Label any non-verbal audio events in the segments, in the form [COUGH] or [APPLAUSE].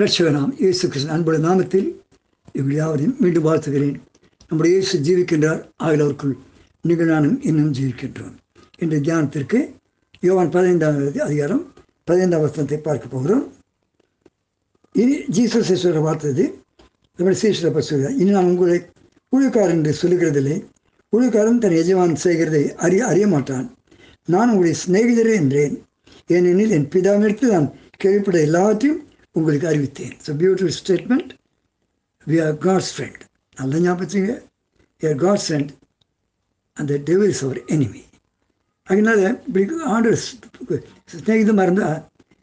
ரட்சகனாம் இயேசு கிருஷ்ணன் அன்புடைய நாமத்தில் இவர்கள் யாவரையும் மீண்டும் வாழ்த்துகிறேன். நம்முடைய இயேசு ஜீவிக்கின்றார். ஆகியோருக்குள் நீங்கள் நானும் இன்னும் ஜீவிக்கின்றோம். இன்றைய தியானத்திற்கு யோவான் பதினைந்தாவது அதிகாரம் பதினைந்தாம் வசனத்தை பார்க்க போகிறோம். இனி ஜீசஸ் சொல்கிற வார்த்தது நம்முடைய சீஷரை பற்றி சொல்கிறார் இனி நான் உங்களை ஊழியக்காரன் என்று சொல்லுகிறதில்லை. ஊழியக்காரன் தன் எஜமான் செய்கிறதை அறிய அறிய மாட்டான். நான் உங்களுடைய சிநேகிதரே என்றேன். ஏனெனில் என் பிதாவிடத்தில் நான் கேள்விப்பட்ட எல்லாவற்றையும் உங்களுக்கு அறிவித்தேன். So beautiful statement we are God's friend நல்ல ஞாபகத்துங்க வி ஆர் காட்ஸ் ஃப்ரெண்ட் அந்த டெவில் இஸ் அவர் எனிமி அதனால இப்படி ஆண்டர் ஸ்நேகிதமாக இருந்தால்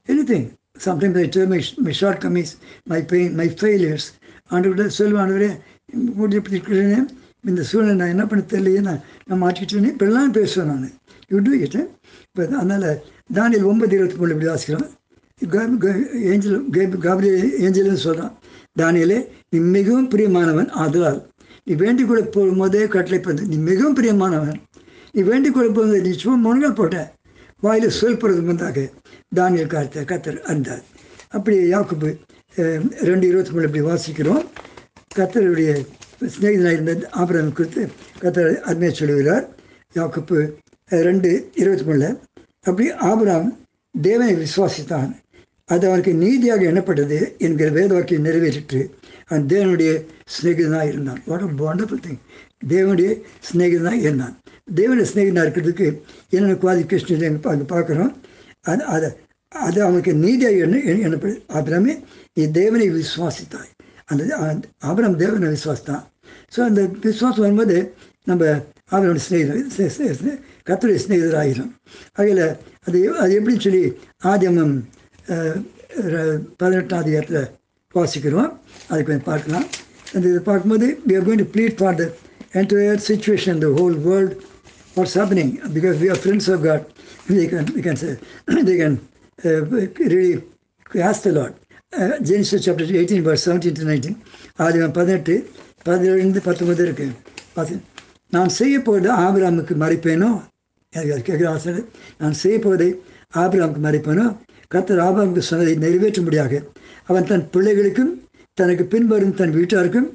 anything sometimes I dare my my shortcomings my pain my failures ஆண்டவர்கிட்ட சொல்லுவாண்டவரே இப்படி இருக்கிறேன் இந்த சூழ்நிலை நான் என்ன பண்ண தெரியலையே நான் நான் மாற்றிக்கிட்டேனே இப்படிலாம் பேசுவேன் நான். யூ டூ இட் இப்போ அதனால் தானியல் ஒன்பது இருபத்தி மூணு இப்படி வாசிக்கிறோம். ஏஞ்சல் காபிரி ஏஞ்சல்னு சொல்கிறான் தானியலே நீ மிகவும் பிரியமானவன் ஆதலால். நீ வேண்டிக் கொள்ள போகும்போதே கட்டளை பண்ணு நீ மிகவும் பிரியமானவன். நீ வேண்டிக் கொள்ள போகும்போது நீ சும்மா முனங்கள் போட்ட. வாயில் சொல் போகிறது தானியல் காத்த கத்தர் அறிந்தார். அப்படி யாக்குப்பு ரெண்டு இருபத்தி மூணு இப்படி வாசிக்கிறோம். கத்தருடைய சிநேகிதனாக இருந்த ஆபரம் குறித்து கத்தர் அருமையாக சொல்லுகிறார். யாக்குப்பு ரெண்டு இருபத்தி மூணில் அப்படி ஆபராம் தேவனை விசுவாசித்தான். அது அவனுக்கு நீதியாக எண்ணப்பட்டது என்கிற வேத வாக்கியை நிறைவேற்றிட்டு அவன் தேவனுடைய சிநேகிதனாக இருந்தான். வாட் வண்டர்ஃபுல் திங் தேவனுடைய சிநேகிதனாக இருந்தான். தேவனுடைய சிநேகிதனாக இருக்கிறதுக்கு என்னென்ன குவாலிஃபிகேஷன் அங்கே பார்க்குறோம். அது அதை அது அவனுக்கு நீதியாக எண்ண எண்ணப்படுது அப்புறமே நீ தேவனை விசுவாசித்தாய். அந்த அப்புறம் தேவனை விசுவாசித்தான். ஸோ அந்த விசுவாசம் வரும்போது நம்ம அவனோட சிநேகிதர் கத்துடைய சிநேகிதர் ஆகிடும் அதில் அது அது எப்படின்னு சொல்லி ஆதியமம் பதினெட்டாம் அதிகாரத்தில் வாசிக்கிறோம். அதுக்கு கொஞ்சம் பார்க்கலாம். அந்த இதை பார்க்கும்போது we are going to bleed for the entire situation the whole world what's happening because we are friends of God they can can can say [CLEARS THROAT] they can uh, really ask the Lord. Uh, Genesis chapter 18 verse 17 to 19 ஆதிவம் பதினெட்டு பதினேழுலேருந்து பத்தொன்பது இருக்கு. பார்த்து நான் செய்ய போவது ஆபிராமுக்கு மறைப்பேனோ கேட்குற ஆசை நான் செய்ய போவதை ஆபிராமுக்கு மறைப்பேனோ? கத்தர் ஆபிராமுக்கு சொன்னதை நிறைவேற்றும்படியாக அவன் தன் பிள்ளைகளுக்கும் தனக்கு பின்வரும் தன் வீட்டாருக்கும்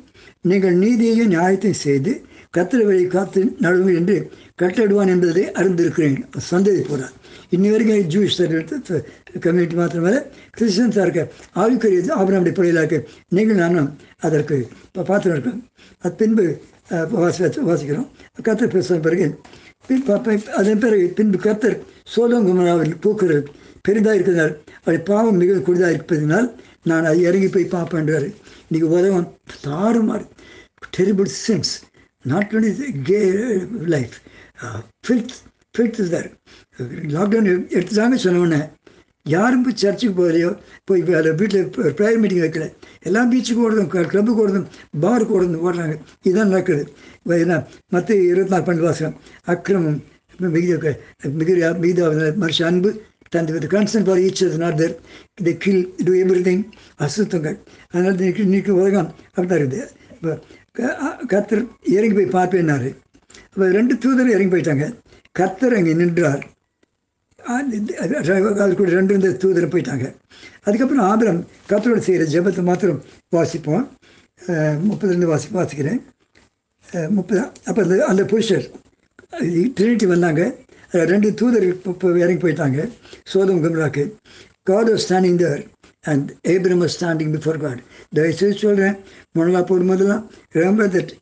நீங்கள் நீதியையும் நியாயத்தையும் செய்து கத்திர வழி காத்து நடுவு என்று கட்டளிடுவான் என்பதை அறிந்திருக்கிறேன். சந்ததி போகிறார் இன்னி வரைக்கும் ஜூஸ் கம்யூனிட்டி மாத்திரமல்ல கிறிஸ்டியன்ஸாக இருக்க ஆவிக்குரிய ஆபரமுடைய பிள்ளைகளாக இருக்க நீங்கள் நானும் அதற்கு பார்த்து இருக்கோம். அது பின்பு வாசி வாசிக்கிறோம். கத்தர் பேசுகிற பிறகு அதன் பிறகு பின்பு கத்தர் சோதம் குமராவில் பெரிதாக இருக்கிறதால் அவருடைய பாவம் மிகவும் குடிதாக இருப்பதனால் நான் அதை இறங்கி போய் பார்ப்பேன்றார் இன்றைக்கி உதவம் தாறுமாறு terrible since not only K life filth filth தார் லாக்டவுன் எடுத்துதாங்க சொன்னோடனே யாரும் போய் சர்ச்சுக்கு போகலையோ போய் அதை வீட்டில் ப்ரேயர் மீட்டிங் வைக்கல. எல்லாம் பீச்சுக்கு ஓடுதும் கிளப்புக்கு ஓடுதும் பாருக்கு ஓடுதும் ஓடுறாங்க. இதுதான் நடக்குது. ஏன்னா மற்ற இருபத்தி நாலு பன்னெண்டு வாசகம் அக்கிரமம் மிகுதி மிகுதி மிகுதி மனுஷ அன்பு தன் with concern for each is not there the kill to everything அசுத்தங்கள் அதனால் இன்னைக்கு உலகம் அப்படி தான் இருக்குது இப்போ கத்தர் இறங்கி போய் பார்ப்பேன்னாரு. அப்போ ரெண்டு தூதர் இறங்கி போயிட்டாங்க. கத்தர் அங்கே நின்றார். அது கூட ரெண்டு இருந்த தூதர் போயிட்டாங்க. அதுக்கப்புறம் ஆபரம் கத்தரோடு செய்கிற ஜபத்தை மாத்திரம் வாசிப்போம். முப்பதுலேருந்து வாசி வாசிக்கிறேன். முப்பது அப்போ அந்த அந்த புருஷர் ட்ரினிட்டி வந்தாங்க. ரெண்டு தூதர்கள் இப்போ இறங்கி போயிட்டாங்க. Sodom கும்ராக்கு. God was standing there and Abram was standing before God தயவுசெய்து சொல்கிறேன் முன்னலாக போடும்போதெல்லாம் remember that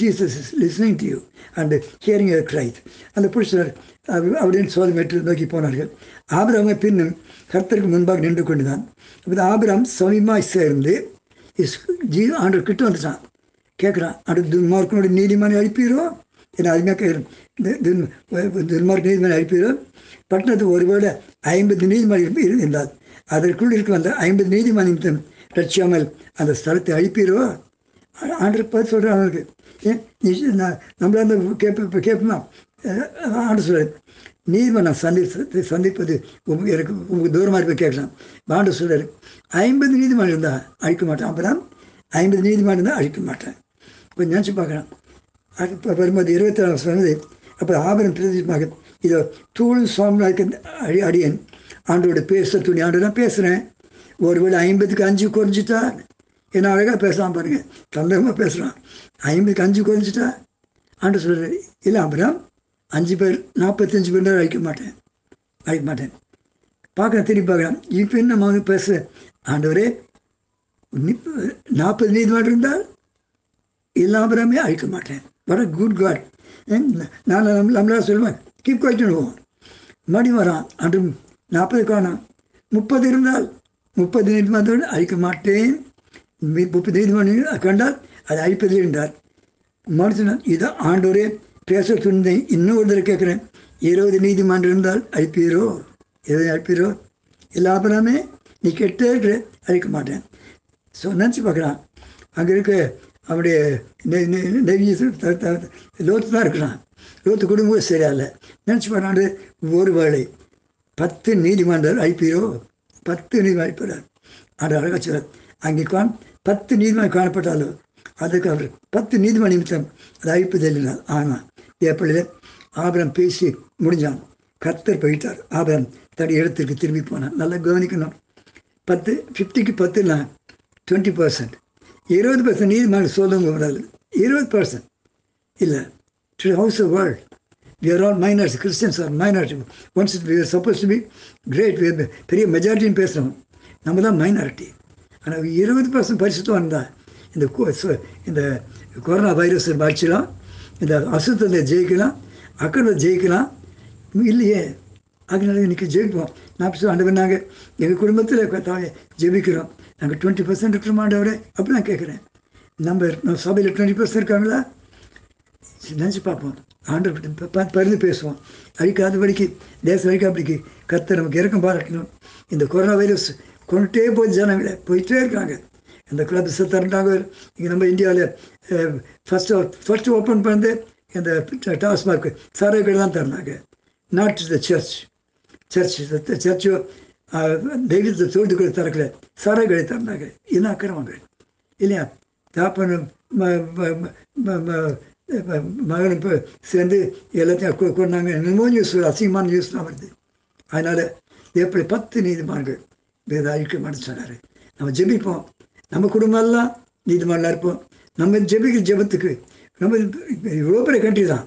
Jesus is listening to you and hearing your cry அந்த புருஷர் அப்படின்னு சோதமேற்று நோக்கி போனார்கள். ஆபிரமை பின்னும் கர்த்தருக்கு முன்பாக நின்று கொண்டுதான். அப்போ ஆபிரம் சமீபமாக சேர்ந்து இஸ் ஜீ ஆண்டு கிட்ட வந்துட்டான். கேட்குறான் அடுத்து மார்க்கனுடைய நீதிமனை அழிப்பீரோ? என அருமையாக கேட்குறேன் துன்மார்க்க நீதிமன்றம் அழிப்பீரோ பட்டணத்துக்கு ஒருவேளை ஐம்பது நீதிமன்றம் இருந்தால் அதற்குள் இருக்க அந்த ஐம்பது நீதிமன்றம் ரட்சியாமல் அந்த ஸ்தலத்தை அழிப்பீரோ ஆண்டு பார்த்து சொல்கிறேன் அவனுக்கு ஏன் நம்மள அந்த கேட்ப இப்போ கேட்போமா ஆண்டு சொல்கிறார் நீதிமன்றம் சந்தி சந்திப்பது எனக்கு உங்களுக்கு தூரமாக இருப்ப கேட்கலாம் ஆண்டு சொல்கிறார் ஐம்பது நீதிமன்றம் இருந்தால் அழிக்க மாட்டேன் அப்போ தான் ஐம்பது நீதிமன்றம் இருந்தால் அழிக்க மாட்டேன் கொஞ்சம் நினச்சி பார்க்கலாம் வரும்போது இருபத்தி நாலு சொன்னது. அப்போ ஆபரம் பிரதிமாக இதோ தூளும் சுவாமிநாயக்க அடி அடியன் ஆண்டோட பேச துணி ஆண்டு தான் பேசுகிறேன் ஒருவேளை ஐம்பதுக்கு அஞ்சு குறைஞ்சிட்டா? என்ன அழகாக பேசலாம் பாருங்கள் தந்தகமாக பேசுகிறான் ஐம்பதுக்கு அஞ்சு குறைஞ்சிட்டா? ஆண்டு சொல்கிறார் இல்லை அப்புறம் அஞ்சு பேர் நாற்பத்தஞ்சு பேர் அழிக்க மாட்டேன். அழிக்க மாட்டேன். பார்க்குறேன் திரும்பி பார்க்குறேன். இப்போ என்ன மகன் பேச? ஆண்டவரே நாற்பது நீதிமன்றம் இருந்தால் இல்லாமமே அழிக்க மாட்டேன். வர குட் காட் நான் நம்ம நம்மளால சொல்லுவேன். கீப் போவோம் மறுபடியும் வரான். அன்று நாற்பது காணும். முப்பது இருந்தால் முப்பது நீதிமன்றோடு அழிக்க மாட்டேன். முப்பது நீதிமன்றம் கண்டால் அது அழிப்பது என்றார். மனுஷன் இதை ஆண்டோரே பேச துணிந்தை இன்னொரு தடவை கேட்குறேன். இருபது நீதிமன்றம் இருந்தால் அழிப்பீரோ? இருபது அழிப்பீரோ? அப்புறமே நீ கெட்டே இருக்கிற அழிக்க மாட்டேன். ஸோ நினச்சி பார்க்குறான். அங்கே இருக்க அவனுடைய லோத்து தான் இருக்கிறான். லோத்து குடும்பம் சரியா இல்லை நினச்சி பார்க்கறாண்டு ஒரு வேளை பத்து நீதிமன்றம் ஐபிஓ பத்து நீதிமன்றம் அழிப்பார் அது அழகாக சொல்ல அங்கே காண் பத்து நீதிமன்றம் காணப்பட்டாலும் அதுக்கு அவர் பத்து நீதிமன்ற நிமித்தம் அது அழிப்பதில்லை ஆனால் ஏப்பிள்ளையில் ஆபரம் பேசி முடிஞ்சான். கத்தர் போயிட்டார். ஆபரம் தடி இடத்துக்கு திரும்பி போனான். நல்லா கவனிக்கணும். பத்து ஃபிஃப்டிக்கு பத்துலாம் டுவெண்ட்டி பர்சன்ட் இருபது பர்சன்ட் நீதிமன்றம் சொல்லுங்க வராது இருபது பர்சன்ட் இல்லை to house of world we are all minors Christians are minority ones it are suppose to be great we பெரிய மெஜாரிட்டின்னு பேசுகிறோம் நம்ம தான் மைனாரிட்டி ஆனால் இருபது பர்சன்ட் பரிசுத்தம் இருந்தால் இந்த இந்த கொரோனா வைரஸ் பாய்ச்சலாம் இந்த அசுத்தத்தை ஜெயிக்கலாம் அக்கறை ஜெயிக்கலாம். இல்லையே அதனால இன்றைக்கி ஜெயிப்போம். நான் சொல்லி ஆண்டவர் நாங்கள் எங்கள் குடும்பத்தில் ஜெபிக்கிறோம். நாங்கள் டுவெண்ட்டி பர்சன்ட் இருக்கிற மாண்டவரே அப்படி நான் கேட்குறேன் நம்ம நம்ம சபையில் டுவெண்ட்டி பர்சன்ட் இருக்காங்களா? நினச்சி பார்ப்போம். ஆண்டவர்கிட்ட ப- பார்த்து பரிந்து பேசுவோம். அழிக்காதபடிக்கு தேச அழிக்காதபடிக்கு கத்தை நமக்கு இறக்கம் பாராட்டணும் இந்த கொரோனா வைரஸ் கொண்டுட்டே போய் ஜனங்களை போயிட்டே இருக்காங்க. இந்த கிளப்ஸ் திறந்தாங்க. இங்கே நம்ம இந்தியாவில் ஃபஸ்ட்டு ஃபஸ்ட்டு ஓப்பன் பண்ணது இந்த டாஸ்மார்க் சரவை தான் திறந்தாங்க. நாட் த சர்ச் சர்ச் சர்ச்சோ தெய்வத்தை தோல்டுகளை திறக்கல சாராய்களை திறந்தாங்க என்ன அக்கிரமங்கள் இல்லையா தாப்பனும் மகனும் இப்போ சேர்ந்து எல்லாத்தையும் கொ- கொண்டாங்க என்னமோ நியூஸ் அசிங்கமான நியூஸ்லாம் வருது அதனால் எப்படி பத்து நீதிமான்கள் வேத அழிக்க மாட்டேன்னு சொன்னார் நம்ம ஜெபிப்போம் நம்ம குடும்பம் எல்லாம் இருப்போம் நம்ம ஜெபிக்கிற ஜெபத்துக்கு நம்ம இவ்வளோ பெரிய கண்ட்ரி தான்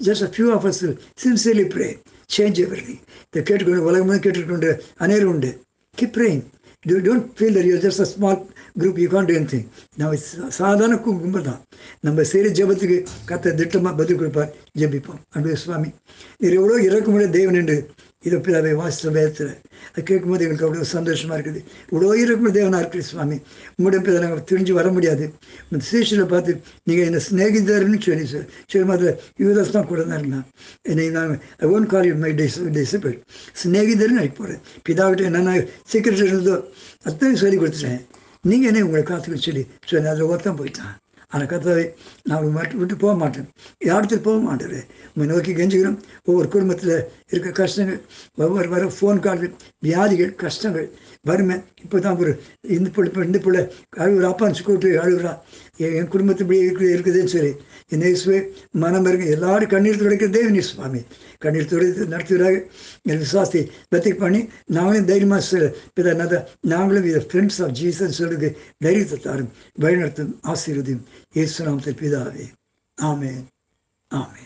just a few of us sincerely pray change every இதை கேட்டுக்கொண்டு உலகம் கேட்டுக்கொண்டு அநேர் உண்டு. Keep praying you don't feel that you just a small group you can do thing நம்ம சா- சாதாரண கு- கும்பல் தான். நம்ம செய்கிற ஜெபத்துக்கு கத்த திட்டமாக பதில் கொடுப்பார். ஜெபிப்போம். அன்பு சுவாமி. நீர் எவ்வளோ இறக்குமுறை தேவன் என்று இதை பிதாவை வாசித்த வேதத்தில். அதை கேட்கும்போது எங்களுக்கு அவ்வளோ சந்தோஷமாக இருக்குது. இவ்வளோ இருக்கும் தேவனாக இருக்குது சுவாமி. உங்களுடைய பிதா நாங்கள் தெரிஞ்சு வர முடியாது. இந்த ஸ்டேஷனில் பார்த்து நீங்கள் என்ன சிநேகிதர்னு சொல்லி சார் சரி மாதிரி யூதாஸ் தான் கூட தான் இருந்தான். என்னை நான் I own call you my days disciple சிநேகிதர்னு அழைக்க போகிறேன் பிதாவிட்ட என்னென்ன சீக்கிரம் இருந்ததோ அத்தனை சொல்லி கொடுத்துட்டேன். நீங்கள் என்ன உங்களை காத்துக்க சொல்லி சொல்லி அதில் ஒருத்தன் போயிட்டான். ஆனால் கத்தாவே நான் உங்களை மட்டும் விட்டு போக மாட்டேன். யார்கிட்ட போக மாட்டேன் உங்களை நோக்கி கெஞ்சுக்கிறோம் ஒவ்வொரு குடும்பத்தில் இருக்க கஷ்டங்கள் ஒவ்வொரு வர ஃபோன் கால்கள் வியாதிகள் கஷ்டங்கள் வறுமை. இப்போ தான் ஒரு இந்த பிள்ளை இப்போ இந்த பிள்ளை அழுகுற அப்பான்னு கூப்பிட்டு அழுகுறா. என் என் குடும்பத்து இப்படி இருக்குது இருக்குதுன்னு சொல்லி. என் இயேசுவே மனம் இருக்கு. எல்லாரும் கண்ணீர் துடைக்கிற தேவனி சுவாமி கண்ணீர் துடைத்து நடத்துகிறாங்க என் விசுவாசி பத்தி பண்ணி நாங்களும் தைரியமாக சொல்ல. பிதா நத நாங்களும் இதை ஃப்ரெண்ட்ஸ் ஆஃப் ஜீசன் சொல்லுக்கு தைரியத்தை தாரும். வழிநடத்தும் ஆசீர்வதியும். இயேசு நாமத்தில் பிதாவே. ஆமே ஆமே